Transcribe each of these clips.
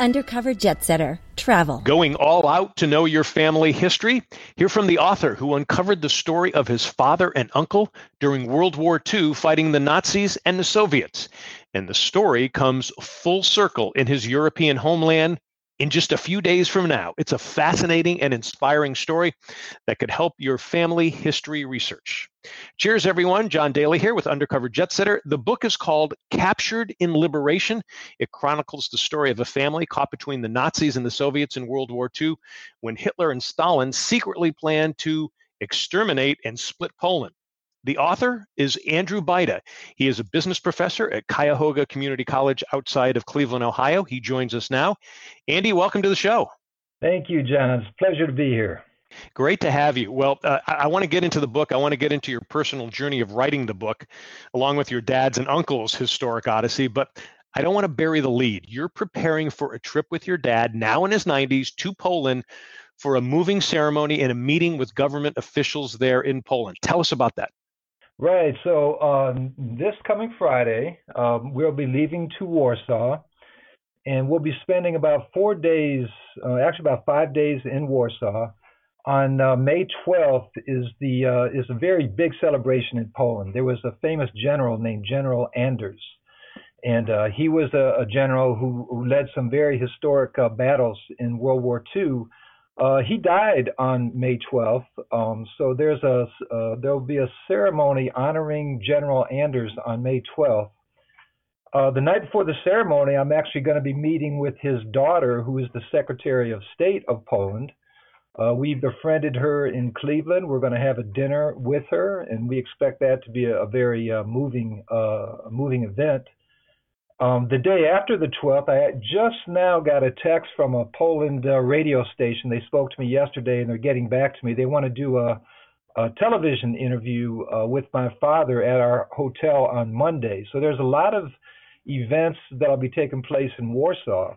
Undercover Jet Setter Travel. Going all out to know your family history? Hear from the author who uncovered the story of his father and uncle during World War II fighting the Nazis and the Soviets. And the story comes full circle in his European homeland in just a few days from now. It's a fascinating and inspiring story that could help your family history research. Cheers, everyone. John Daly here with Undercover Jet Setter. The book is called Captured in Liberation. It chronicles the story of a family caught between the Nazis and the Soviets in World War II when Hitler and Stalin secretly planned to exterminate and split Poland. The author is Andrew Bajda. He is a business professor at Cuyahoga Community College outside of Cleveland, Ohio. He joins us now. Andy, welcome to the show. Thank you, John. It's a pleasure to be here. Great to have you. Well, uh, I, I want to get into the book. I want to get into your personal journey of writing the book, along with your dad's and uncle's historic odyssey. But I don't want to bury the lead. You're preparing for a trip with your dad, now in his 90s, to Poland for a moving ceremony and a meeting with government officials there in Poland. Tell us about that. Right. So um, this coming Friday, um, we'll be leaving to Warsaw, and we'll be spending about four days, uh, actually about five days in Warsaw. On uh, May 12th is the uh, is a very big celebration in Poland. There was a famous general named General Anders, and uh, he was a, a general who, who, led some very historic uh, battles in World War II uh, he died on May 12th, um, so there's a uh, there'll be a ceremony honoring General Anders on May 12th. Uh, the night before the ceremony, I'm actually going to be meeting with his daughter, who is the Secretary of State of Poland. Uh, we befriended her in Cleveland. We're going to have a dinner with her, and we expect that to be a, a very uh, moving uh, moving event. Um, the day after the 12th, I just now got a text from a Poland uh, radio station. They spoke to me yesterday and they're getting back to me. They want to do a, a television interview uh, with my father at our hotel on Monday. So there's a lot of events that'll be taking place in Warsaw.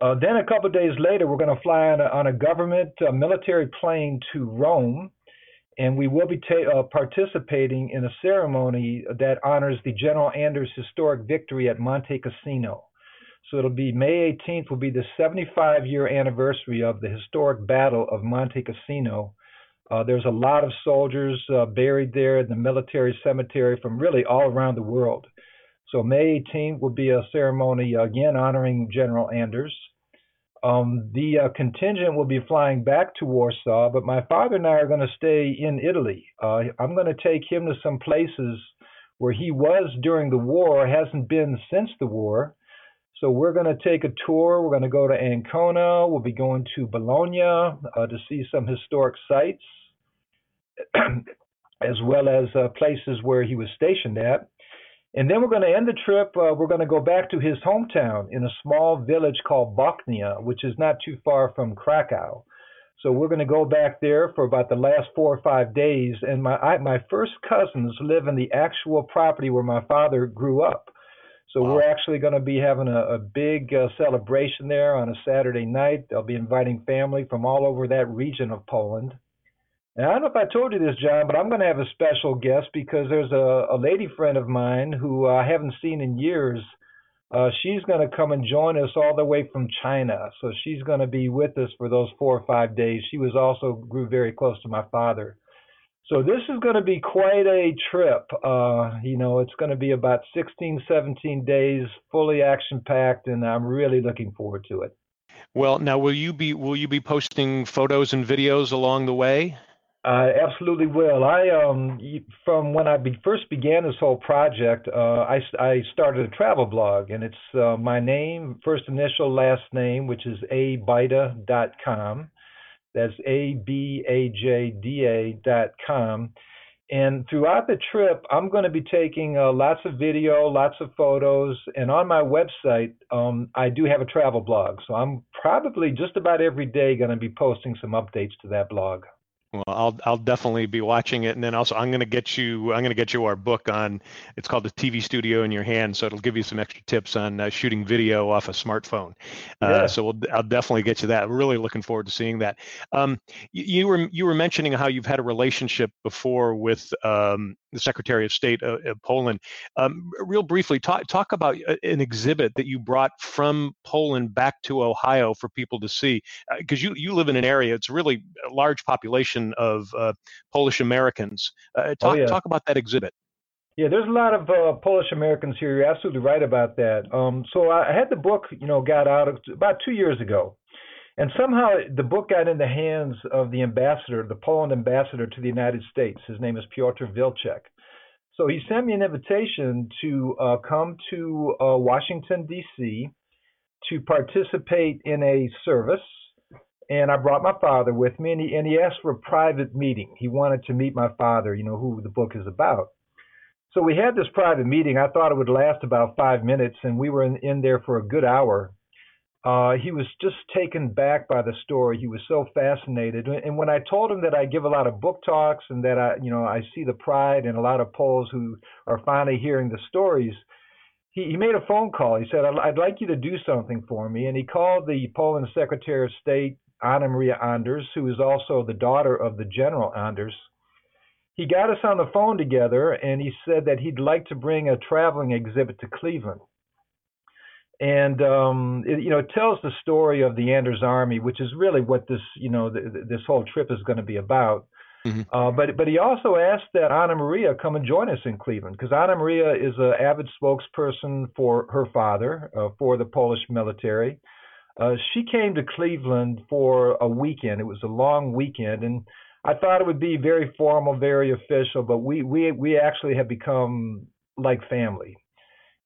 Uh, then a couple of days later, we're going to fly on a, on a government uh, military plane to Rome and we will be ta- uh, participating in a ceremony that honors the General Anders historic victory at Monte Cassino. So it'll be May 18th will be the 75 year anniversary of the historic battle of Monte Cassino. Uh, there's a lot of soldiers uh, buried there in the military cemetery from really all around the world. So May 18th will be a ceremony again honoring General Anders. Um, the uh, contingent will be flying back to Warsaw, but my father and I are going to stay in Italy. Uh, I'm going to take him to some places where he was during the war, hasn't been since the war. So we're going to take a tour. We're going to go to Ancona. We'll be going to Bologna uh, to see some historic sites, as well as uh, places where he was stationed at. And then we're going to end the trip. Uh, we're going to go back to his hometown in a small village called Bochnia, which is not too far from Krakow. So we're going to go back there for about the last four or five days. And my I, my first cousins live in the actual property where my father grew up. So wow. we're actually going to be having a, a big uh, celebration there on a Saturday night. They'll be inviting family from all over that region of Poland. Now, I don't know if I told you this, John, but I'm going to have a special guest because there's a, a lady friend of mine who I haven't seen in years. Uh, she's going to come and join us all the way from China. So she's going to be with us for those four or five days. She was also grew very close to my father. So this is going to be quite a trip. Uh, you know, it's going to be about 16, 17 days, fully action packed, and I'm really looking forward to it. Well, now will you be will you be posting photos and videos along the way? I absolutely will. I um from when I be, first began this whole project, uh, I I started a travel blog, and it's uh, my name, first initial, last name, which is abajda.com. That's a b a j d a dot com. And throughout the trip, I'm going to be taking uh, lots of video, lots of photos, and on my website, um, I do have a travel blog. So I'm probably just about every day going to be posting some updates to that blog. Well, I'll I'll definitely be watching it, and then also I'm going to get you I'm going to get you our book on. It's called the TV Studio in Your Hand, so it'll give you some extra tips on uh, shooting video off a smartphone. Uh, so we'll, I'll definitely get you that. Really looking forward to seeing that. Um, you, you, were you were mentioning how you've had a relationship before with um, the Secretary of State of, of Poland. Um, real briefly, talk talk about uh, an exhibit that you brought from Poland back to Ohio for people to see, because uh, you you live in an area. It's really a large population of uh, Polish Americans. Uh, talk oh, yeah. talk about that exhibit. Yeah, there's a lot of uh, Polish Americans here. You're absolutely right about that. Um, so I had the book, you know, got out about two years ago, and somehow the book got in the hands of the ambassador, the Poland ambassador to the United States. His name is Piotr Wilczek. So he sent me an invitation to uh, come to uh, Washington D.C. to participate in a service, and I brought my father with me, and he, and he asked for a private meeting. He wanted to meet my father, you know, who the book is about. So we had this private meeting. I thought it would last about five minutes, and we were in, in there for a good hour. Uh, he was just taken back by the story. He was so fascinated. And when I told him that I give a lot of book talks and that I, you know, I see the pride in a lot of Poles who are finally hearing the stories, he, he made a phone call. He said, I'd, I'd like you to do something for me. And he called the Poland Secretary of State, Anna Maria Anders, who is also the daughter of the General Anders he got us on the phone together and he said that he'd like to bring a traveling exhibit to Cleveland. And um, it, you know, it tells the story of the Anders Army, which is really what this, you know, the, this whole trip is going to be about. Mm-hmm. Uh, but but he also asked that Anna Maria come and join us in Cleveland because Anna Maria is an avid spokesperson for her father uh, for the Polish military. Uh, she came to Cleveland for a weekend. It was a long weekend, and I thought it would be very formal, very official, but we we we actually have become like family.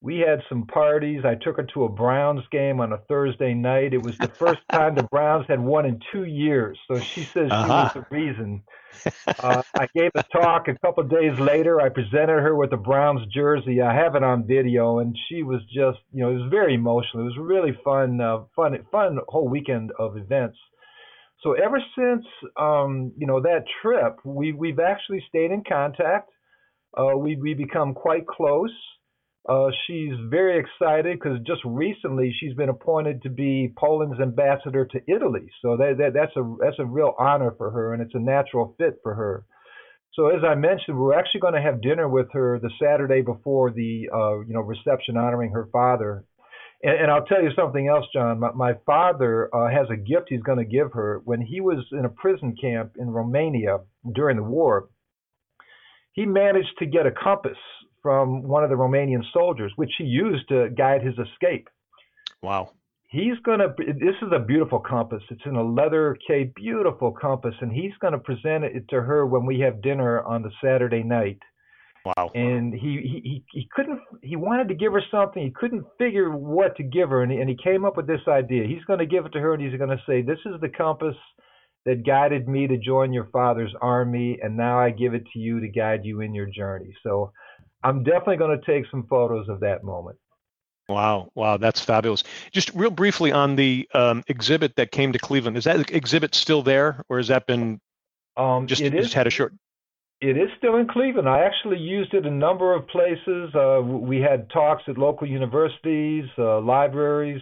We had some parties. I took her to a Browns game on a Thursday night. It was the first time the Browns had won in two years, so she says uh-huh. she was the reason. Uh, I gave a talk a couple of days later. I presented her with a Browns jersey. I have it on video, and she was just, you know, it was very emotional. It was really fun, uh, fun, fun whole weekend of events. So ever since um, you know that trip, we we've actually stayed in contact. Uh, we we become quite close. Uh, she's very excited because just recently she's been appointed to be Poland's ambassador to Italy. So that, that that's a that's a real honor for her, and it's a natural fit for her. So as I mentioned, we're actually going to have dinner with her the Saturday before the uh, you know reception honoring her father and, and I'll tell you something else, John. My, my father uh, has a gift he's going to give her. When he was in a prison camp in Romania during the war, he managed to get a compass from one of the Romanian soldiers, which he used to guide his escape. Wow. He's going to, this is a beautiful compass. It's in a leather case, beautiful compass, and he's going to present it to her when we have dinner on the Saturday night. Wow. And he, he, he couldn't, he wanted to give her something. He couldn't figure what to give her. And he, and he came up with this idea. He's going to give it to her and he's going to say, This is the compass that guided me to join your father's army. And now I give it to you to guide you in your journey. So I'm definitely going to take some photos of that moment. Wow, wow, that's fabulous. Just real briefly on the um, exhibit that came to Cleveland, is that exhibit still there, or has that been um, just, it is, just had a short? It is still in Cleveland. I actually used it a number of places. Uh, we had talks at local universities, uh, libraries.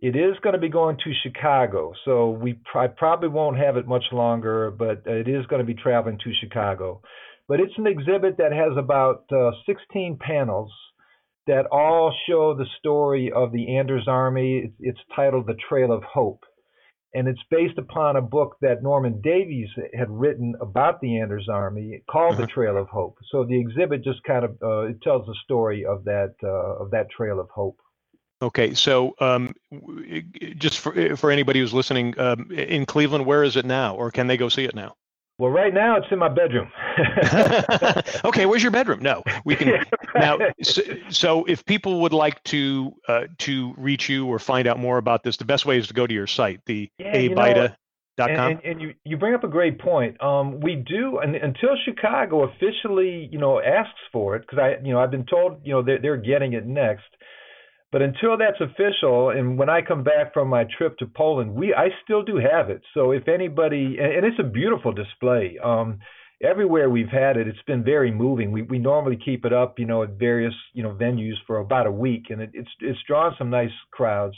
It is going to be going to Chicago, so we I probably won't have it much longer, but it is going to be traveling to Chicago. But it's an exhibit that has about uh, 16 panels that all show the story of the Anders Army. It's, it's titled The Trail of Hope and it's based upon a book that Norman Davies had written about the Anders Army called. The Trail of Hope. So the exhibit just kind of uh, it tells the story of that uh, of that Trail of Hope. Okay, so um, just for for anybody who's listening um, in Cleveland, where is it now, or can they go see it now? Well, right now it's in my bedroom. okay, where's your bedroom? No, we can yeah, right. now. So, so, if people would like to uh, to reach you or find out more about this, the best way is to go to your site, the yeah, abajda. And, and, and, you, you bring up a great point. Um, we do and, until Chicago officially, you know, asks for it because I, you know, I've been told, you know, they're, they're getting it next. But until that's official, and when I come back from my trip to Poland, we I still do have it. So if anybody, and, and it's a beautiful display. Um, everywhere we've had it, it's been very moving. We we normally keep it up, you know, at various you know venues for about a week, and it, it's it's drawn some nice crowds.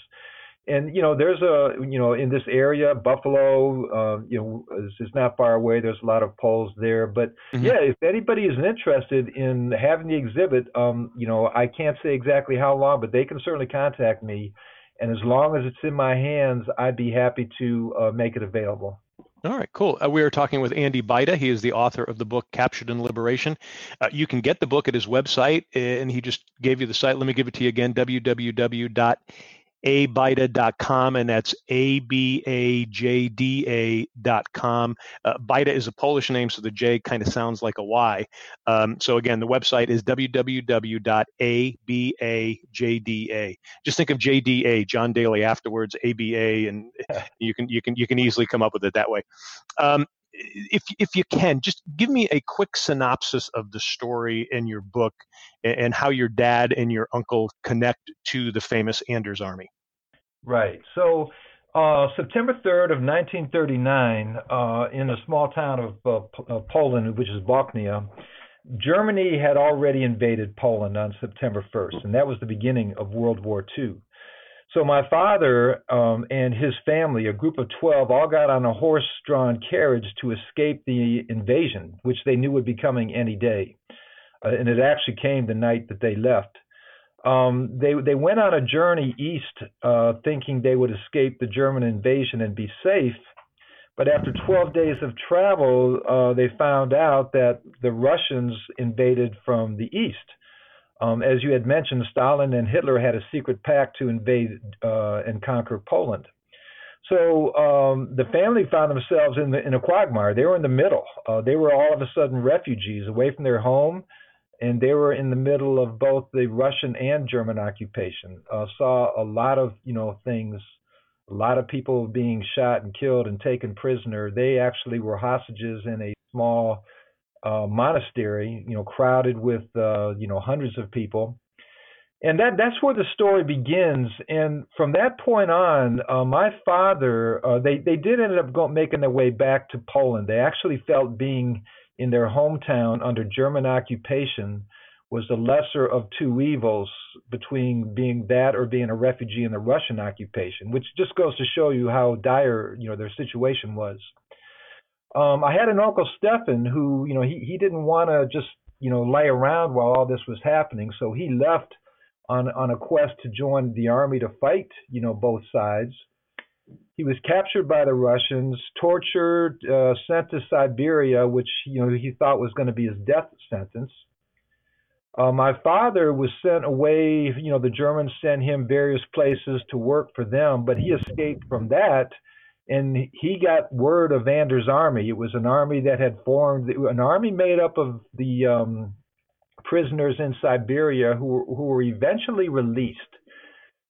And you know, there's a you know in this area, Buffalo, uh, you know, is, is not far away. There's a lot of Poles there, but mm-hmm. yeah, if anybody is interested in having the exhibit, um, you know, I can't say exactly how long, but they can certainly contact me, and as long as it's in my hands, I'd be happy to uh, make it available. All right, cool. Uh, we are talking with Andy Bajda. He is the author of the book Captured in Liberation. Uh, you can get the book at his website, and he just gave you the site. Let me give it to you again www abajda.com, and that's A-B-A-J-D-A.com. Uh, Bajda is a Polish name, so the J kind of sounds like a Y. Um, so again, the website is www.abajda. Just think of JDA, John Daly afterwards, ABA, and you can you can you can easily come up with it that way. Um, if if you can, just give me a quick synopsis of the story in your book and how your dad and your uncle connect to the famous Anders Army. Right. So uh, September 3rd of 1939, uh, in a small town of uh, Poland, which is Bochnia, Germany had already invaded Poland on September 1st, and that was the beginning of World War II. So my father um, and his family, a group of 12, all got on a horse-drawn carriage to escape the invasion, which they knew would be coming any day. Uh, and it actually came the night that they left. Um, they they went on a journey east, uh, thinking they would escape the German invasion and be safe. But after 12 days of travel, uh, they found out that the Russians invaded from the east. Um, as you had mentioned, Stalin and Hitler had a secret pact to invade uh, and conquer Poland. So um, the family found themselves in, the, in a quagmire. They were in the middle. Uh, they were all of a sudden refugees away from their home, and they were in the middle of both the Russian and German occupation. Uh, saw a lot of you know things, a lot of people being shot and killed and taken prisoner. They actually were hostages in a small uh, monastery, you know, crowded with uh, you know hundreds of people, and that that's where the story begins. And from that point on, uh, my father, uh, they they did end up going, making their way back to Poland. They actually felt being in their hometown under German occupation was the lesser of two evils between being that or being a refugee in the Russian occupation, which just goes to show you how dire you know their situation was um, I had an uncle Stefan who, you know, he, he didn't want to just, you know, lay around while all this was happening. So he left on, on a quest to join the army to fight, you know, both sides. He was captured by the Russians, tortured, uh, sent to Siberia, which, you know, he thought was going to be his death sentence. Uh, my father was sent away, you know, the Germans sent him various places to work for them, but he escaped from that and he got word of Anders' army. It was an army that had formed, an army made up of the um, prisoners in Siberia who, who were eventually released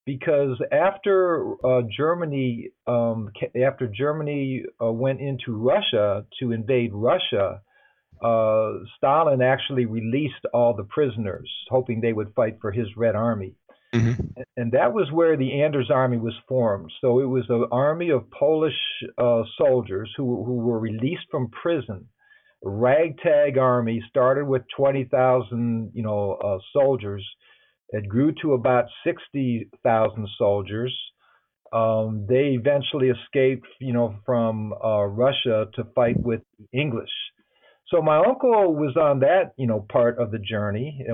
because after uh, Germany, um, after Germany uh, went into Russia to invade Russia, uh, Stalin actually released all the prisoners, hoping they would fight for his Red Army. Mm-hmm. And that was where the Anders Army was formed. So it was an army of Polish uh, soldiers who, who were released from prison. A ragtag army started with 20,000, you know, uh, soldiers. It grew to about 60,000 soldiers. Um, they eventually escaped, you know, from uh, Russia to fight with English. So my uncle was on that, you know, part of the journey,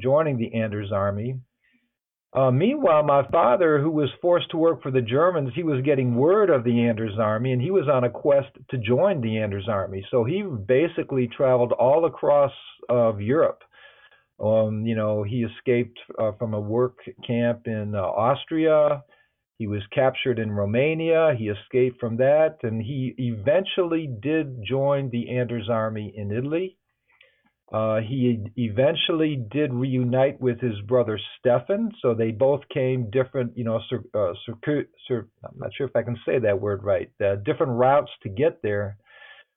joining the Anders Army. Uh, meanwhile, my father, who was forced to work for the Germans, he was getting word of the Anders Army, and he was on a quest to join the Anders Army. So he basically traveled all across of Europe. Um, you know, he escaped uh, from a work camp in uh, Austria. He was captured in Romania. He escaped from that, and he eventually did join the Anders Army in Italy. Uh, he eventually did reunite with his brother Stefan, so they both came different, you know, cir- uh, cir- cir- I'm not sure if I can say that word right, uh, different routes to get there.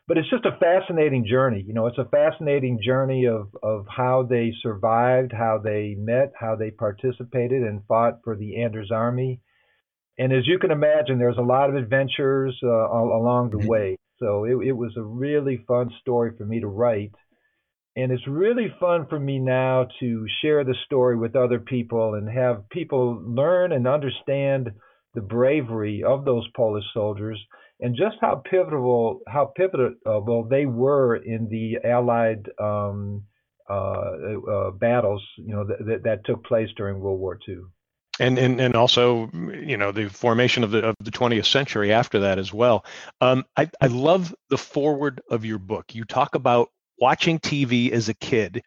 But it's just a fascinating journey. You know, it's a fascinating journey of, of how they survived, how they met, how they participated and fought for the Anders Army. And as you can imagine, there's a lot of adventures uh, along the mm-hmm. way. So it, it was a really fun story for me to write and it's really fun for me now to share the story with other people and have people learn and understand the bravery of those Polish soldiers and just how pivotal how pivotal they were in the Allied um, uh, uh, battles, you know, that, that took place during World War II. And, and and also, you know, the formation of the of the 20th century after that as well. Um, I I love the forward of your book. You talk about watching TV as a kid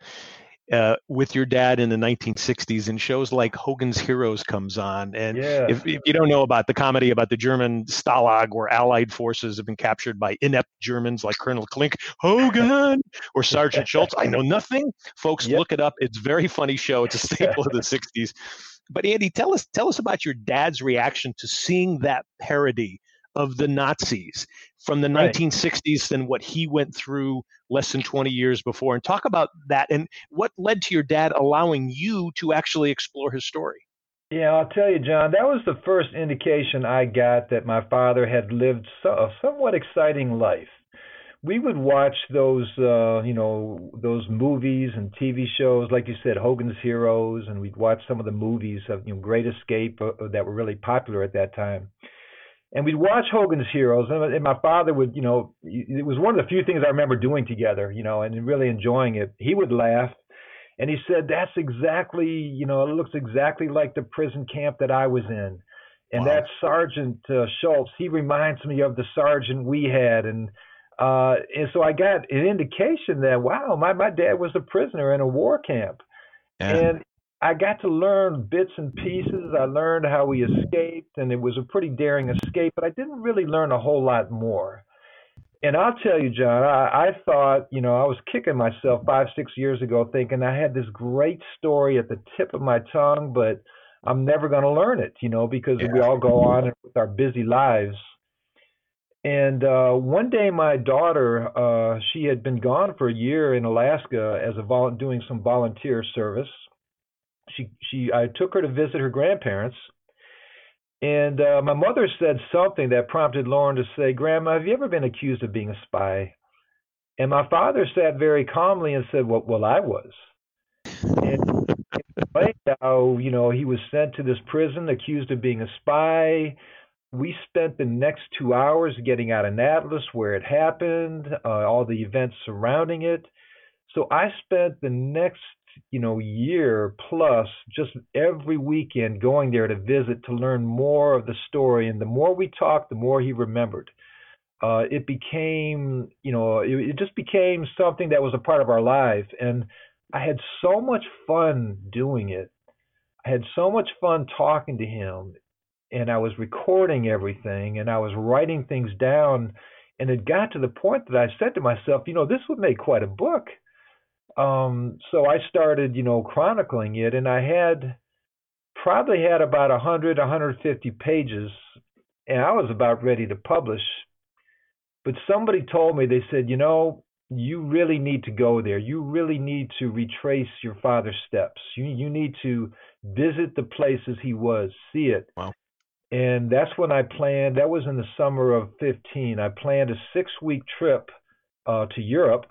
uh, with your dad in the 1960s and shows like Hogan's Heroes comes on. And yeah. if, if, you don't know about the comedy about the German Stalag where Allied forces have been captured by inept Germans like Colonel Klink, Hogan, or Sergeant Schultz, I know nothing. Folks, yep. look it up. It's a very funny show. It's a staple of the 60s. But Andy, tell us tell us about your dad's reaction to seeing that parody of the Nazis from the right. 1960s than what he went through less than 20 years before. And talk about that and what led to your dad allowing you to actually explore his story. Yeah, I'll tell you, John, that was the first indication I got that my father had lived a somewhat exciting life. We would watch those, uh, you know, those movies and TV shows, like you said, Hogan's Heroes, and we'd watch some of the movies of, you know, Great Escape uh, that were really popular at that time and we'd watch Hogan's Heroes, and my father would, you know, it was one of the few things I remember doing together, you know, and really enjoying it. He would laugh, and he said, "That's exactly, you know, it looks exactly like the prison camp that I was in." And wow. that Sergeant uh, Schultz, he reminds me of the sergeant we had, and uh, and so I got an indication that wow, my my dad was a prisoner in a war camp, yeah. and I got to learn bits and pieces. I learned how we escaped, and it was a pretty daring escape, but I didn't really learn a whole lot more. And I'll tell you, John, I, I thought, you know, I was kicking myself five, six years ago thinking I had this great story at the tip of my tongue, but I'm never going to learn it, you know, because yeah. we all go on with our busy lives. And uh, one day, my daughter, uh, she had been gone for a year in Alaska as a vol- doing some volunteer service she she I took her to visit her grandparents, and uh, my mother said something that prompted Lauren to say, "Grandma, have you ever been accused of being a spy?" And my father sat very calmly and said, "Well, well, I was." And how you know he was sent to this prison accused of being a spy. We spent the next two hours getting out of Atlas where it happened, uh, all the events surrounding it. So I spent the next you know year plus just every weekend going there to visit to learn more of the story. And the more we talked the more he remembered. Uh, it became you know it, it just became something that was a part of our life. And i had so much fun doing it. I had so much fun talking to him. And i was recording everything and i was writing things down. And it got to the point that i said to myself you know this would make quite a book um, so I started, you know, chronicling it, and I had probably had about 100, 150 pages, and I was about ready to publish. But somebody told me, they said, you know, you really need to go there. You really need to retrace your father's steps. You you need to visit the places he was, see it. Wow. And that's when I planned. That was in the summer of 15. I planned a six week trip uh, to Europe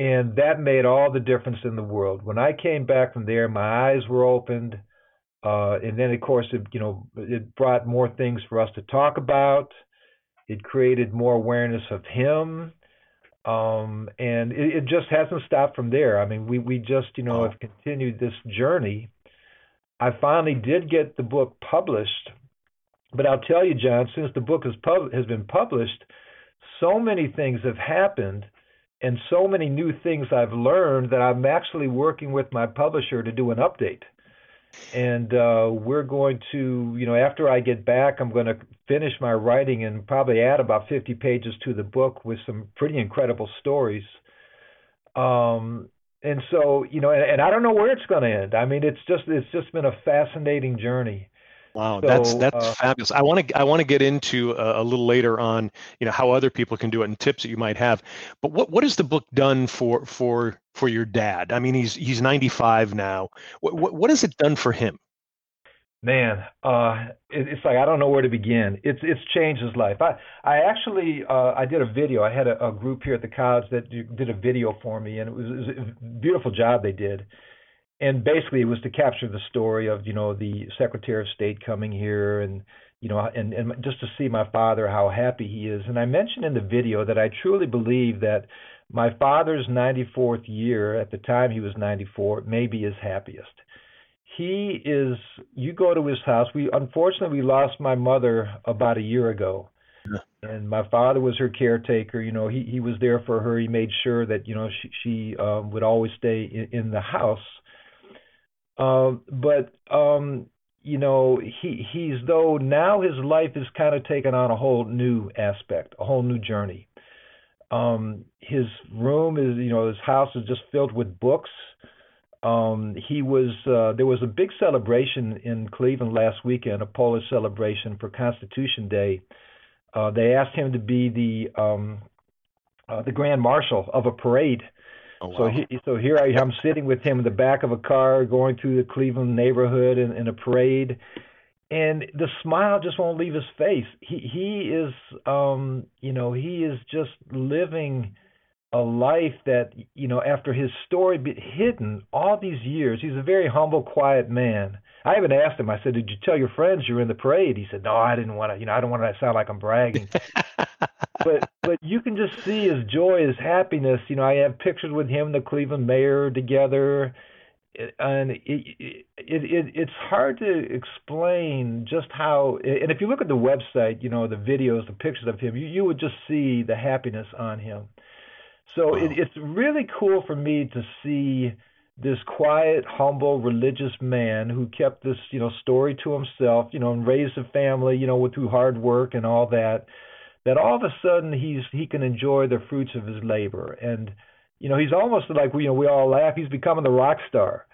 and that made all the difference in the world. When I came back from there, my eyes were opened, uh, and then of course it you know it brought more things for us to talk about. It created more awareness of him, um, and it, it, just hasn't stopped from there. I mean, we we just you know have continued this journey. I finally did get the book published, but I'll tell you, John, since the book has pub- has been published, so many things have happened and so many new things I've learned that I'm actually working with my publisher to do an update. And uh, we're going to, you know, after I get back, I'm going to finish my writing and probably add about 50 pages to the book with some pretty incredible stories. Um, and so, you know, and, and I don't know where it's going to end. I mean, it's just it's just been a fascinating journey. Wow, so, that's that's uh, fabulous. I want to I want to get into a, a, little later on, you know, how other people can do it and tips that you might have. But what what has the book done for for for your dad? I mean, he's he's 95 now. What what, what has it done for him? Man, uh, it, it's like I don't know where to begin. It's it's changed his life. I I actually uh, I did a video. I had a, a group here at the college that did a video for me, and it was, it was a beautiful job they did and basically it was to capture the story of you know the Secretary of State coming here and you know and and just to see my father how happy he is. And I mentioned in the video that I truly believe that my father's 94th year at the time he was 94 may be his happiest. He is. You go to his house. We unfortunately we lost my mother about a year ago and my father was her caretaker. You know, he he was there for her. He made sure that you know she she um, would always stay in, in the house. Um, but um, you know, he he's though now his life is kind of taken on a whole new aspect, a whole new journey. Um, his room is, you know, his house is just filled with books. Um, he was uh, there was a big celebration in Cleveland last weekend, a Polish celebration for Constitution Day uh, they asked him to be the um, uh, the grand marshal of a parade. Oh, wow. So he, so here I am sitting with him in the back of a car going through the Cleveland neighborhood in, in a parade, and the smile just won't leave his face. He he is um you know he is just living a life that you know after his story be hidden all these years. He's a very humble, quiet man I even asked him. I said, "Did you tell your friends you were in the parade?" He said, "No, I didn't want to. You know, I don't want to sound like I'm bragging." but but you can just see his joy, his happiness. You know, I have pictures with him, the Cleveland mayor, together, and it, it, it it's hard to explain just how. And if you look at the website, you know, the videos, the pictures of him, you you would just see the happiness on him. So wow. it, it's really cool for me to see this quiet, humble, religious man who kept this, you know, story to himself, you know, and raised a family, you know, with through hard work and all that, that all of a sudden he's he can enjoy the fruits of his labor. And, you know, he's almost like we you know, we all laugh, he's becoming the rock star.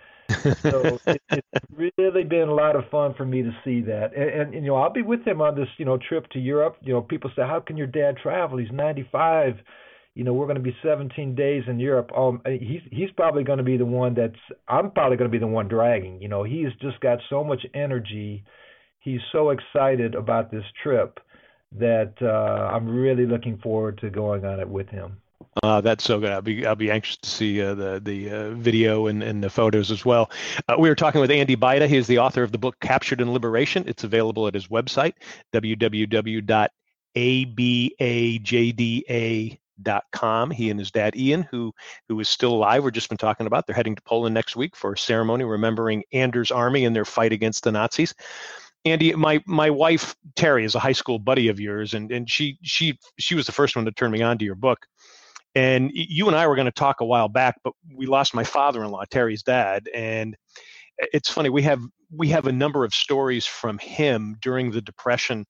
so it, it's really been a lot of fun for me to see that. And, and, and you know, I'll be with him on this, you know, trip to Europe. You know, people say, How can your dad travel? He's ninety five you know, we're going to be 17 days in Europe. Um, he's he's probably going to be the one that's I'm probably going to be the one dragging. You know, he's just got so much energy. He's so excited about this trip that uh, I'm really looking forward to going on it with him. Uh, that's so good. I'll be I'll be anxious to see uh, the the uh, video and, and the photos as well. Uh, we were talking with Andy Bajda. He is the author of the book Captured in Liberation. It's available at his website www.abajda com. He and his dad Jan, who who is still alive, we've just been talking about. They're heading to Poland next week for a ceremony remembering Anders' army and their fight against the Nazis. Andy, my my wife Terry is a high school buddy of yours, and and she she she was the first one to turn me on to your book. And you and I were going to talk a while back, but we lost my father-in-law, Terry's dad, and it's funny we have we have a number of stories from him during the depression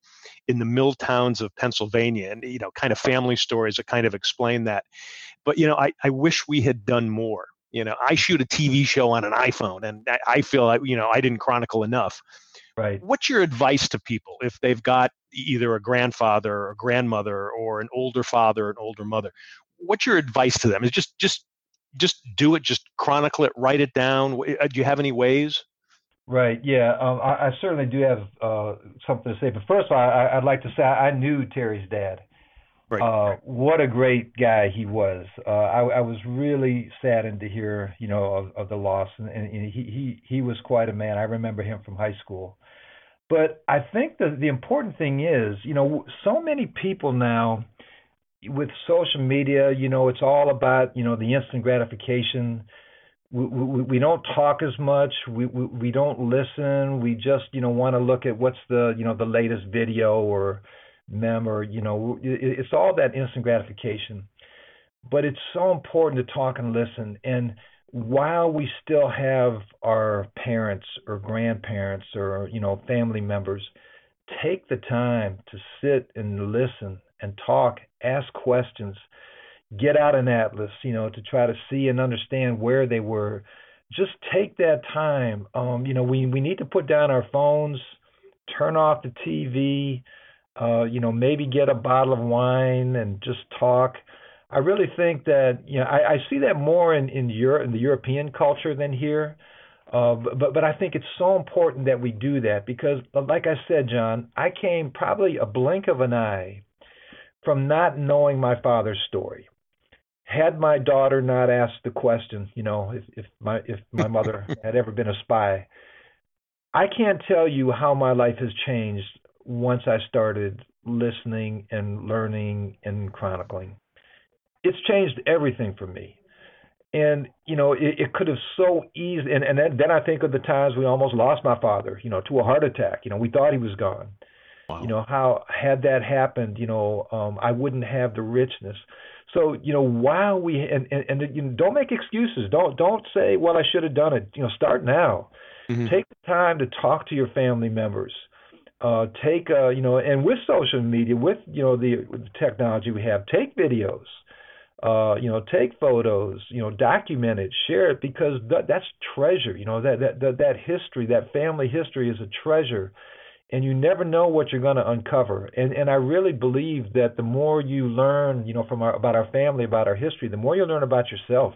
in the mill towns of pennsylvania and you know kind of family stories that kind of explain that. But you know i, I wish we had done more. You know i shoot a tv show on an iphone and i, I feel like you know i didn't chronicle enough. Right. What's your advice to people if they've got either a grandfather or a grandmother or an older father or an older mother? What's your advice to them? Is just just just do it, just chronicle it, write it down? Uh, do you have any ways? Right. Yeah. Um, I, I, certainly do have uh, something to say. But first of all, I, would like to say I, knew Terry's dad. Right. Uh, what a great guy he was. Uh, I, I, was really saddened to hear, you know, of, of the loss, and, and, he, he he was quite a man. I remember him from high school. But I think the the important thing is, you know, so many people now with social media, you know, it's all about you know the instant gratification. We, we, we don't talk as much. We, we we don't listen. We just you know want to look at what's the you know the latest video or mem or you know it, it's all that instant gratification. But it's so important to talk and listen. And while we still have our parents or grandparents or you know family members, take the time to sit and listen and talk, ask questions, get out an atlas, you know, to try to see and understand where they were. Just take that time. Um, you know, we we need to put down our phones, turn off the TV, uh, you know, maybe get a bottle of wine and just talk. I really think that you know I, I see that more in in Europe in the European culture than here. Uh, but but I think it's so important that we do that because, like I said, John, I came probably a blink of an eye from not knowing my father's story. Had my daughter not asked the question, you know, if, if my if my mother had ever been a spy, I can't tell you how my life has changed once I started listening and learning and chronicling. It's changed everything for me. And you know, it, it could have so easily. And, and then, then I think of the times we almost lost my father. You know, to a heart attack. You know, we thought he was gone. Wow. You know, how had that happened, you know, um, I wouldn't have the richness. So you know, while we and and, and you know, don't make excuses. Don't don't say, well, I should have done it. You know, start now. Mm-hmm. Take the time to talk to your family members. Uh, take uh, you know, and with social media, with you know the, the technology we have, take videos. Uh, you know, take photos. You know, document it, share it because that, that's treasure. You know, that, that that that history, that family history, is a treasure, and you never know what you're going to uncover. And and I really believe that the more you learn, you know, from our about our family, about our history, the more you learn about yourself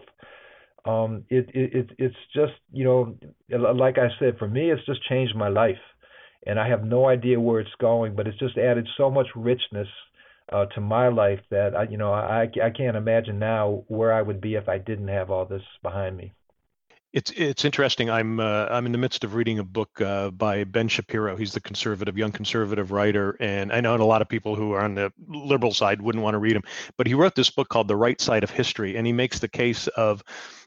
um, it, it, it it's just you know like I said for me it's just changed my life and I have no idea where it's going but it's just added so much richness uh, to my life that I you know I I can't imagine now where I would be if I didn't have all this behind me. It's it's interesting. I'm uh, I'm in the midst of reading a book uh, by Ben Shapiro. He's the conservative, young conservative writer, and I know a lot of people who are on the liberal side wouldn't want to read him. But he wrote this book called The Right Side of History, and he makes the case of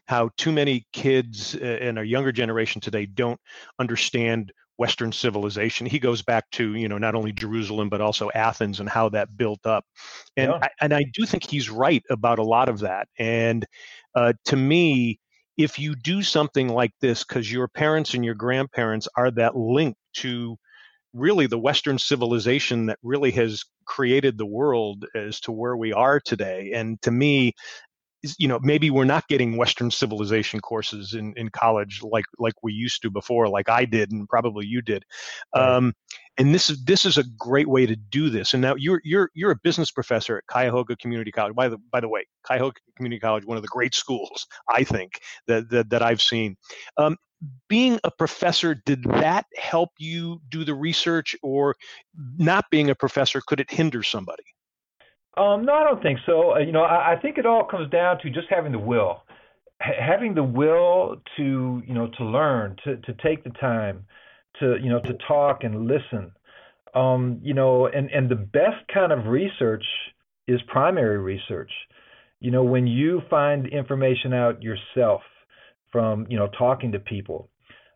how too many kids uh, in our younger generation today don't understand Western civilization. He goes back to you know not only Jerusalem but also Athens and how that built up, and yeah. I, and I do think he's right about a lot of that. And uh, to me, if you do something like this because your parents and your grandparents are that link to really the Western civilization that really has created the world as to where we are today. And to me, you know maybe we're not getting western civilization courses in, in college like like we used to before like i did and probably you did. Right. um, and this is this is a great way to do this. And now you're you're you're a business professor at cuyahoga community college. By the by the way cuyahoga community college one of the great schools i think that that, that i've seen. Um, being a professor did that help you do the research or not being a professor could it hinder somebody um, no, I don't think so. Uh, you know, I, I think it all comes down to just having the will, H- having the will to, you know, to learn, to to take the time, to you know, to talk and listen. Um, you know, and and the best kind of research is primary research. You know, when you find information out yourself from, you know, talking to people.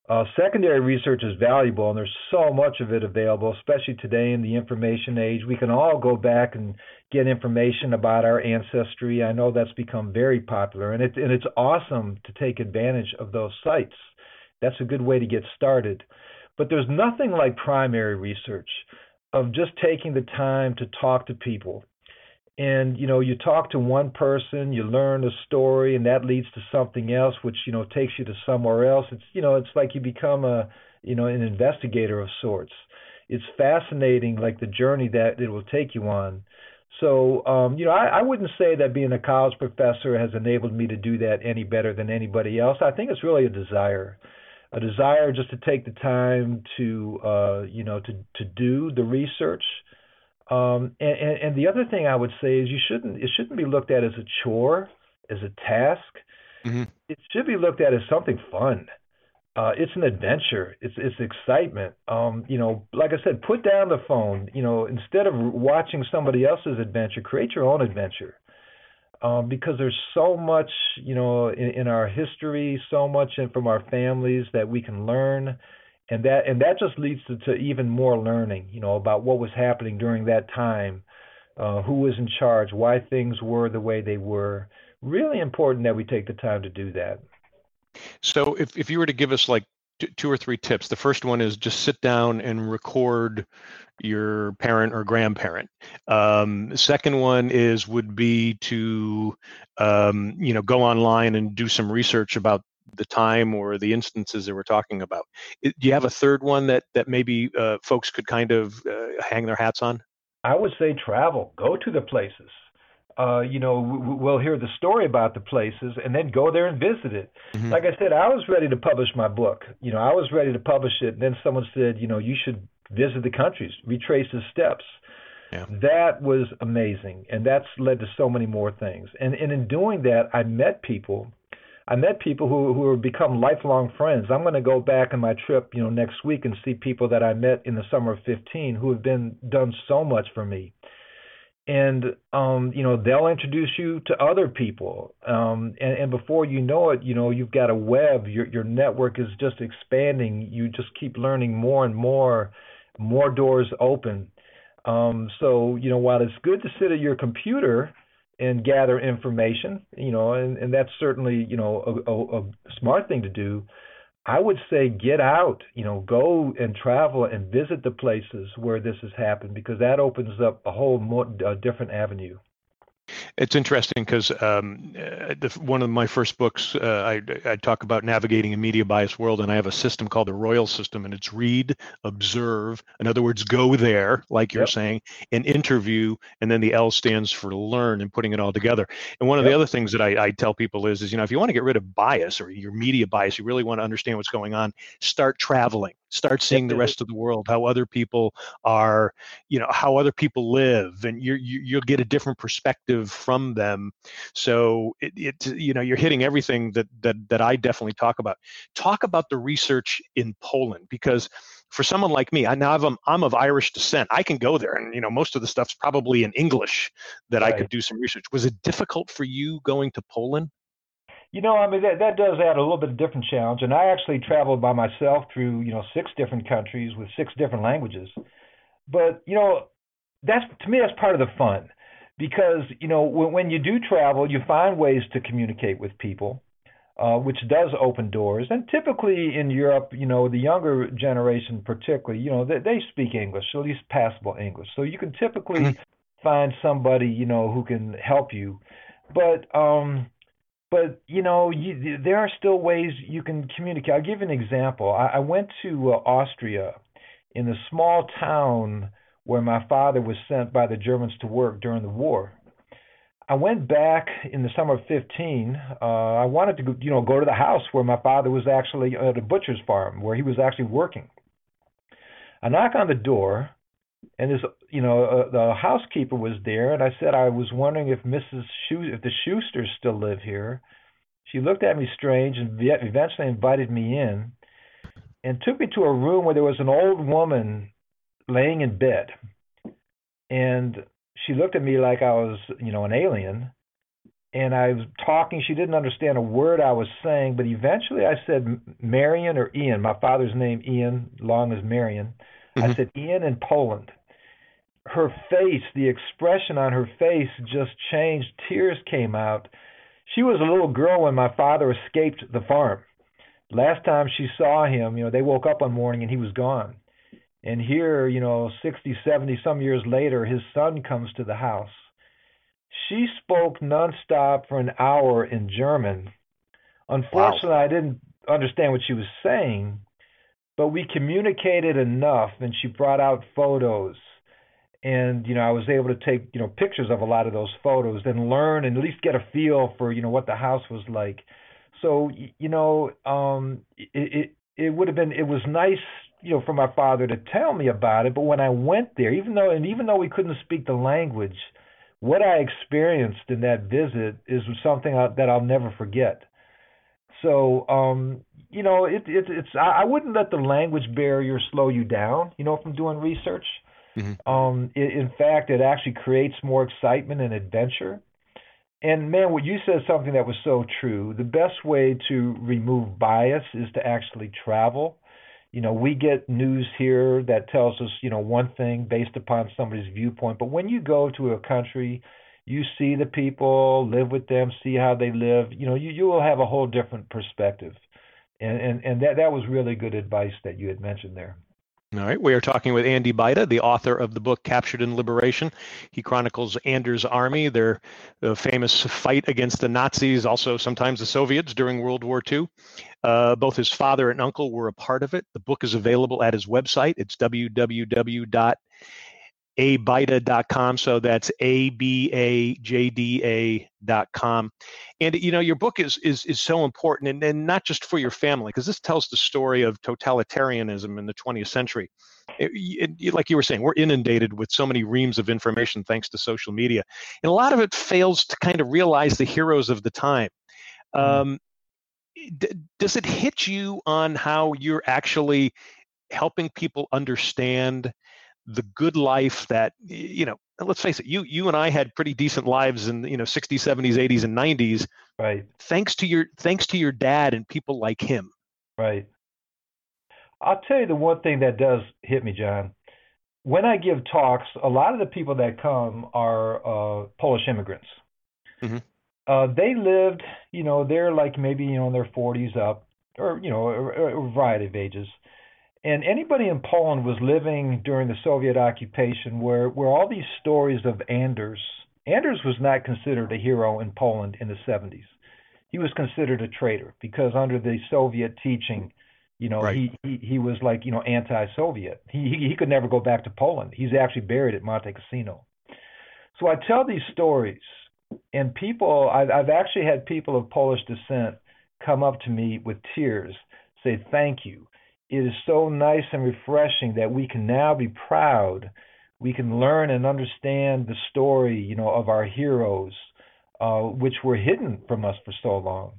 Uh, secondary research is valuable, and there's so much of it available, especially today in the information age. We can all go back and get information about our ancestry. I know that's become very popular, and, it, and it's awesome to take advantage of those sites. That's a good way to get started. But there's nothing like primary research of just taking the time to talk to people and you know you talk to one person you learn a story and that leads to something else which you know takes you to somewhere else. It's you know it's like you become a you know an investigator of sorts. It's fascinating like the journey that it will take you on. So um you know I, I wouldn't say that being a college professor has enabled me to do that any better than anybody else. I think it's really a desire a desire just to take the time to uh you know to to do the research um, and, and, and the other thing I would say is you shouldn't it shouldn't be looked at as a chore, as a task. Mm-hmm. It should be looked at as something fun. Uh, it's an adventure. It's it's excitement. Um, you know, like I said, put down the phone. You know, instead of watching somebody else's adventure, create your own adventure. Um, because there's so much, you know, in, in our history, so much in, from our families that we can learn and that and that just leads to, to even more learning, you know, about what was happening during that time, uh, who was in charge, why things were the way they were. Really important that we take the time to do that. So, if if you were to give us like two or three tips, the first one is just sit down and record your parent or grandparent. Um, second one is would be to um, you know go online and do some research about the time or the instances that we're talking about. Do you have a third one that that maybe uh, folks could kind of uh, hang their hats on? I would say travel. Go to the places. Uh, you know, we'll hear the story about the places and then go there and visit it. Mm-hmm. Like I said, I was ready to publish my book. You know, I was ready to publish it, and then someone said, you know, you should visit the countries, retrace the steps. Yeah. That was amazing, and that's led to so many more things. And, and in doing that, I met people. I met people who who have become lifelong friends. I'm going to go back on my trip, you know, next week and see people that I met in the summer of 15 who have been done so much for me and um, you know they'll introduce you to other people, um, and, and before you know it, you know you've got a web. Your your network is just expanding. You just keep learning more and more, more doors open. Um, so you know while it's good to sit at your computer and gather information, you know, and, and that's certainly you know a, a, a smart thing to do. I would say get out, you know, go and travel and visit the places where this has happened because that opens up a whole more, a different avenue. It's interesting because um, uh, one of my first books, uh, I, I, talk about navigating a media bias world, and I have a system called the Royal System, and it's read, observe, in other words, go there, like you're yep. saying, and interview, and then the L stands for learn, and putting it all together. And one of yep. the other things that I, I tell people is, is you know, if you want to get rid of bias or your media bias, you really want to understand what's going on, start traveling start seeing the rest of the world how other people are you know how other people live and you, you you'll get a different perspective from them so it, it you know you're hitting everything that that that i definitely talk about talk about the research in poland because for someone like me, I now I'm, um, I'm of Irish descent. I can go there, and you know most of the stuff's probably in English that right. I could do some research. Was it difficult for you going to Poland? You know, I mean that that does add a little bit of different challenge. And I actually traveled by myself through you know six different countries with six different languages. But you know, that's to me that's part of the fun, because you know when, when you do travel, you find ways to communicate with people, uh, which does open doors. And typically in Europe, you know, the younger generation particularly, you know, they, they speak English, at least passable English. So you can typically mm-hmm. find somebody you know who can help you. But um but you know you, there are still ways you can communicate. I'll give you an example. I, I went to uh, austria in a small town where my father was sent by the germans to work during the war. I went back in the summer of 15 uh, i wanted to go, you know go to the house where my father was actually at a butcher's farm where he was actually working. I knock on the door and this you know uh, the housekeeper was there and i said i was wondering if mrs Schu- if the schusters still live here. She looked at me strange and eventually invited me in and took me to a room where there was an old woman laying in bed. And she looked at me like i was you know an alien. And i was talking. She didn't understand a word i was saying but eventually i said marion or Jan. My father's name Jan long as marion Mm-hmm. I said, Jan in Poland. Her face, the expression on her face just changed. Tears came out. She was a little girl when my father escaped the farm. Last time she saw him, you know, they woke up one morning and he was gone. And here, you know, 60, 70 some years later, his son comes to the house. She spoke nonstop for an hour in German. Unfortunately, wow. I didn't understand what she was saying, but we communicated enough and she brought out photos. And you know I was able to take you know pictures of a lot of those photos and learn and at least get a feel for you know what the house was like. So you know um it it, it would have been it was nice you know for my father to tell me about it. But when I went there even though and even though we couldn't speak the language what I experienced in that visit is something that I'll never forget. So um you know, it, it, it's I, wouldn't let the language barrier slow you down. You know, from doing research. Mm-hmm. Um, it, in fact, it actually creates more excitement and adventure. And man, what you said something that was so true. The best way to remove bias is to actually travel. You know, we get news here that tells us, you know, one thing based upon somebody's viewpoint. But when you go to a country, you see the people, live with them, see how they live, you know, you, you will have a whole different perspective. And, and, and that, that was really good advice that you had mentioned there. All right, we are talking with Andy Bajda, the author of the book Captured in Liberation. He chronicles Anders' army, their famous fight against the Nazis, also sometimes the Soviets during World War II. Uh, both his father and uncle were a part of it. The book is available at his website. It's www abajda.com. So that's a b a j d a dot com. And you know, your book is is is so important, and, and not just for your family, because this tells the story of totalitarianism in the 20th century. it, it, like you were saying, we're inundated with so many reams of information thanks to social media, and a lot of it fails to kind of realize the heroes of the time. Mm-hmm. Um, d- does it hit you on how you're actually helping people understand the good life that you know let's face it you you and i had pretty decent lives in you know 60s 70s 80s and 90s right. thanks to your thanks to your dad and people like him. Right. I'll tell you the one thing that does hit me john. When i give talks a lot of the people that come are uh, polish immigrants. Mm-hmm. uh, they lived you know they're like maybe you know in their 40s up or you know a, a variety of ages and anybody in Poland was living during the Soviet occupation where, where all these stories of Anders, Anders was not considered a hero in Poland in the 70s. He was considered a traitor because under the Soviet teaching, you know, right. he, he, he was like, you know, anti-Soviet. He, he, he could never go back to Poland. He's actually buried at Monte Cassino. So I tell these stories, and people, I've, I've actually had people of Polish descent come up to me with tears, say, thank you it is so nice and refreshing that we can now be proud. We can learn and understand the story, you know, of our heroes, uh, which were hidden from us for so long.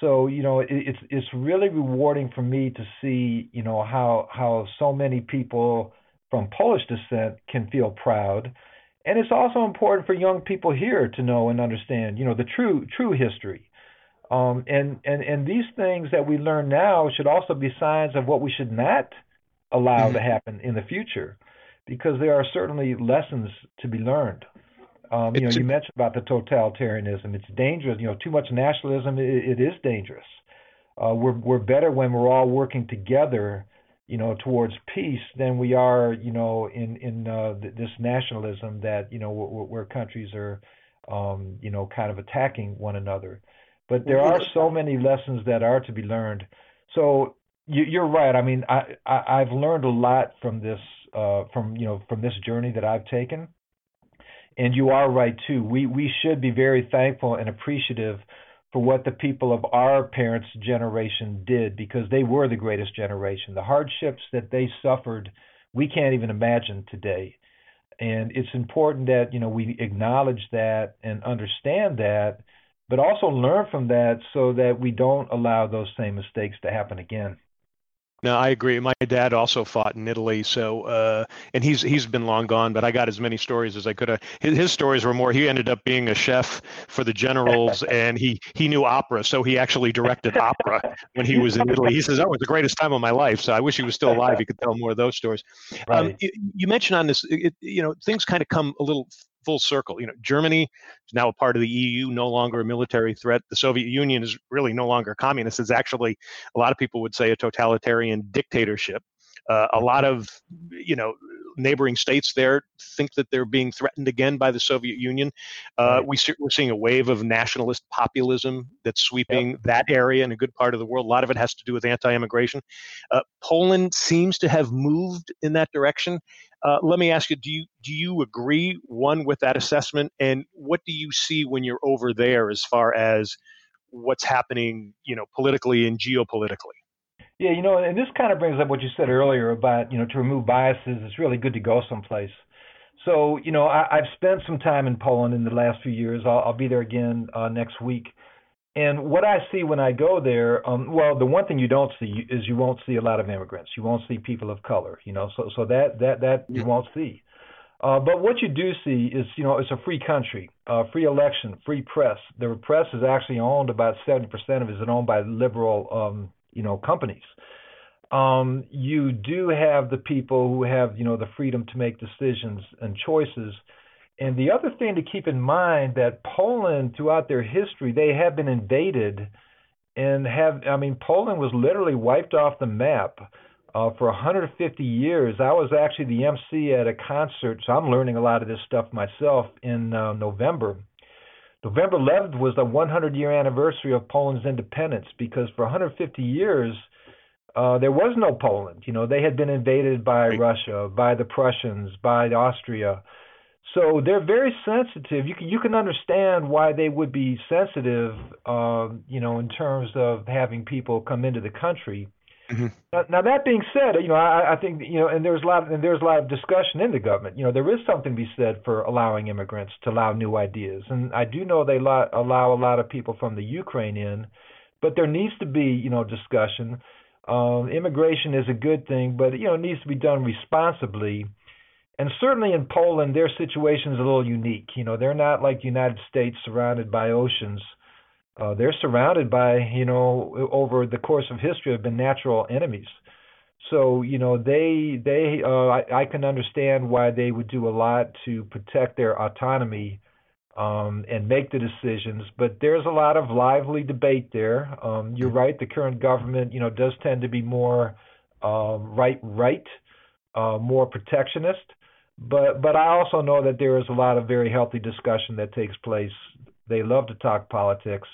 So, you know, it, it's it's really rewarding for me to see, you know, how how so many people from Polish descent can feel proud. And it's also important for young people here to know and understand, you know, the true true history um, and, and, and these things that we learn now should also be signs of what we should not allow mm-hmm. to happen in the future, because there are certainly lessons to be learned. Um, you know, you mentioned about the totalitarianism. It's dangerous. You know, too much nationalism. it, it is dangerous. Uh, we're we're better when we're all working together, you know, towards peace than we are, you know, in in uh, this nationalism that you know where, where countries are, um, you know, kind of attacking one another. But there are so many lessons that are to be learned. So you, are right. I mean, I, I have learned a lot from this uh, from you know from this journey that I've taken. And you are right too. We we should be very thankful and appreciative for what the people of our parents' generation did because they were the greatest generation. The hardships that they suffered, we can't even imagine today. And it's important that you know we acknowledge that and understand that but also learn from that so that we don't allow those same mistakes to happen again. No, I agree. My dad also fought in Italy, so uh, and he's he's been long gone. But I got as many stories as I could. Have. His, his stories were more. He ended up being a chef for the generals, and he he knew opera, so he actually directed opera when he was in Italy. He says, that was the greatest time of my life." So I wish he was still alive. He could tell more of those stories. Um, right. Um, you, you, mentioned on this, it, you know, things kind of come a little full circle. You know, Germany is now a part of the EU, no longer a military threat. The Soviet Union is really no longer communist. It's actually, a lot of people would say, a totalitarian dictatorship. Uh, a lot of, you know, neighboring states there think that they're being threatened again by the Soviet Union. Uh, we see, we're seeing a wave of nationalist populism that's sweeping yep. that area and a good part of the world. A lot of it has to do with anti-immigration. Uh, Poland seems to have moved in that direction. Uh, let me ask you: Do you do you agree one with that assessment, and what do you see when you're over there as far as what's happening, you know, politically and geopolitically? Yeah, you know, and this kind of brings up what you said earlier about you know to remove biases. It's really good to go someplace. So you know, I, I've spent some time in Poland in the last few years. I'll, I'll be there again uh, next week. And what I see when I go there, um, well, the one thing you don't see is you won't see a lot of immigrants. You won't see people of color. You know, so so that that that you won't see. Uh, but what you do see is, you know, it's a free country, uh, free election, free press. The press is actually owned about 70% of it is owned by liberal, um, you know, companies. Um, you do have the people who have, you know, the freedom to make decisions and choices. And the other thing to keep in mind that Poland, throughout their history, they have been invaded and have, I mean, Poland was literally wiped off the map uh, for 150 years. I was actually the MC at a concert, so I'm learning a lot of this stuff myself in uh, November. November 11th was the 100 year anniversary of Poland's independence because for 150 years, uh, there was no Poland. You know, they had been invaded by right. Russia, by the Prussians, by Austria. So they're very sensitive. You can you can understand why they would be sensitive, uh, you know, in terms of having people come into the country. Mm-hmm. Now, now, that being said, you know, I, I think you know, and there's a lot, of, and there's a lot of discussion in the government. You know, there is something to be said for allowing immigrants to allow new ideas, and I do know they allow, allow a lot of people from the Ukraine in, but there needs to be, you know, discussion. Um, immigration is a good thing, but you know, it needs to be done responsibly. And certainly in Poland, their situation is a little unique. You know, they're not like the United States surrounded by oceans uh, they're surrounded by, you know, over the course of history have been natural enemies. So, you know, they they uh, I, I can understand why they would do a lot to protect their autonomy um, and make the decisions. But there's a lot of lively debate there. Um, you're right. The current government, you know, does tend to be more uh, right right, uh, more protectionist. But but I also know that there is a lot of very healthy discussion that takes place. They love to talk politics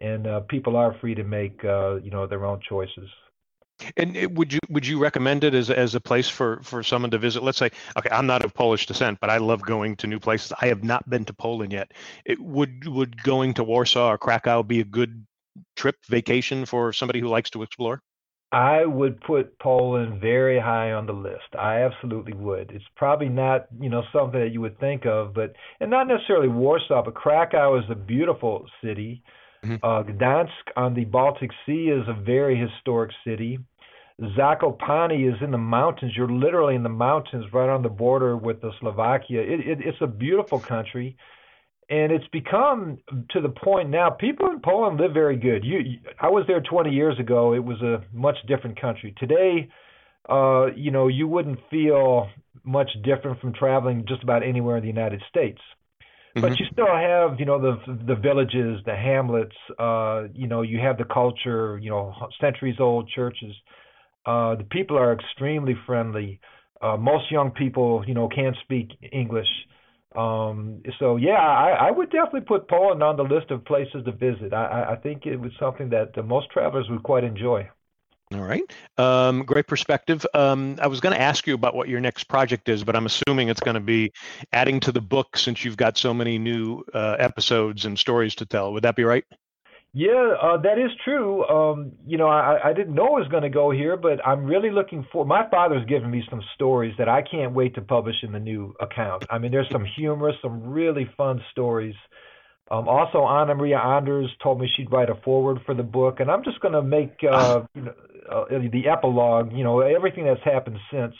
and uh, people are free to make uh, you know their own choices. And it, would you would you recommend it as as a place for for someone to visit? Let's say, okay, I'm not of Polish descent, but I love going to new places. I have not been to Poland yet. It would would going to Warsaw or Krakow be a good trip vacation for somebody who likes to explore? I would put Poland very high on the list. I absolutely would. It's probably not, you know, something that you would think of, but and not necessarily Warsaw, but Krakow is a beautiful city. Mm-hmm. Uh, Gdansk on the Baltic Sea is a very historic city. Zakopane is in the mountains. You're literally in the mountains right on the border with the Slovakia. It, it, it's a beautiful country. And it's become to the point now. People in Poland live very good. You, I was there 20 years ago. It was a much different country. Today, uh, you know, you wouldn't feel much different from traveling just about anywhere in the United States. Mm-hmm. But you still have, you know, the the villages, the hamlets. Uh, you know, you have the culture. You know, centuries old churches. Uh, the people are extremely friendly. Uh, most young people, you know, can't speak English. Um, so yeah, I, I would definitely put Poland on the list of places to visit. I, I think it was something that most travelers would quite enjoy. All right. Um, great perspective. Um, I was going to ask you about what your next project is, but I'm assuming it's going to be adding to the book since you've got so many new uh, episodes and stories to tell. Would that be right? Yeah, uh, that is true. Um, you know, I, I didn't know it was going to go here, but I'm really looking for. My father's given me some stories that I can't wait to publish in the new account. I mean, there's some humorous, some really fun stories um, also, Anna Maria Anders told me she'd write a foreword for the book, and I'm just going to make uh, you know, uh, the epilogue. You know, everything that's happened since.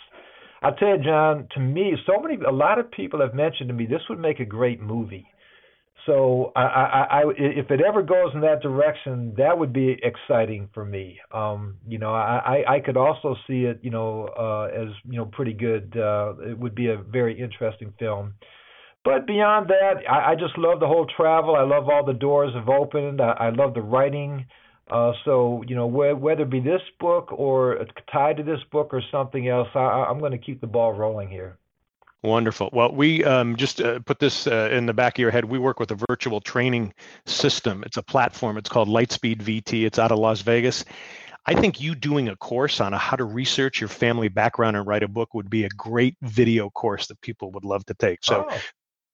I tell you, John. To me, so many, a lot of people have mentioned to me this would make a great movie. So, I, I, I, if it ever goes in that direction, that would be exciting for me. Um, you know, I, I could also see it, you know, uh, as you know, pretty good. Uh, it would be a very interesting film. But beyond that, I, I just love the whole travel. I love all the doors have opened. I, I love the writing. Uh, so you know, wh- whether it be this book or tied to this book or something else, I, I'm going to keep the ball rolling here. Wonderful. Well, we um, just uh, put this uh, in the back of your head. We work with a virtual training system. It's a platform. It's called Lightspeed VT. It's out of Las Vegas. I think you doing a course on a, how to research your family background and write a book would be a great video course that people would love to take. So oh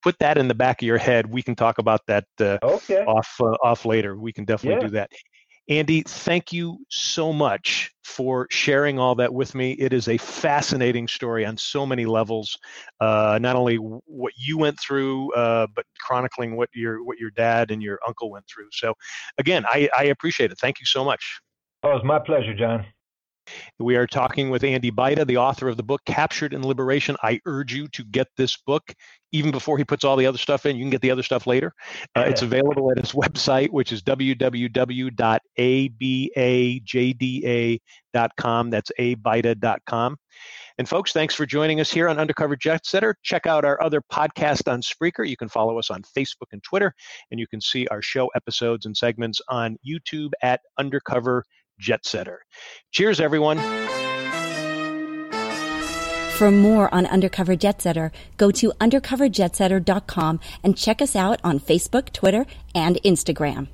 put that in the back of your head. We can talk about that uh, okay. off uh, off later. We can definitely yeah. do that. Andy, thank you so much for sharing all that with me. It is a fascinating story on so many levels. Uh, not only what you went through, uh, but chronicling what your what your dad and your uncle went through. So, again, I, I appreciate it. Thank you so much. Oh, it's my pleasure, John. We are talking with Andy Bajda, the author of the book Captured in Liberation. I urge you to get this book even before he puts all the other stuff in. You can get the other stuff later. Uh, it's available at his website, which is www.abajda.com. That's abajda.com. And folks, thanks for joining us here on Undercover Jet Setter. Check out our other podcast on Spreaker. You can follow us on Facebook and Twitter, and you can see our show episodes and segments on YouTube at Undercover Jet Setter. Cheers, everyone. For more on Undercover Jet Setter, go to undercoverjetsetter.com and check us out on Facebook, Twitter, and Instagram.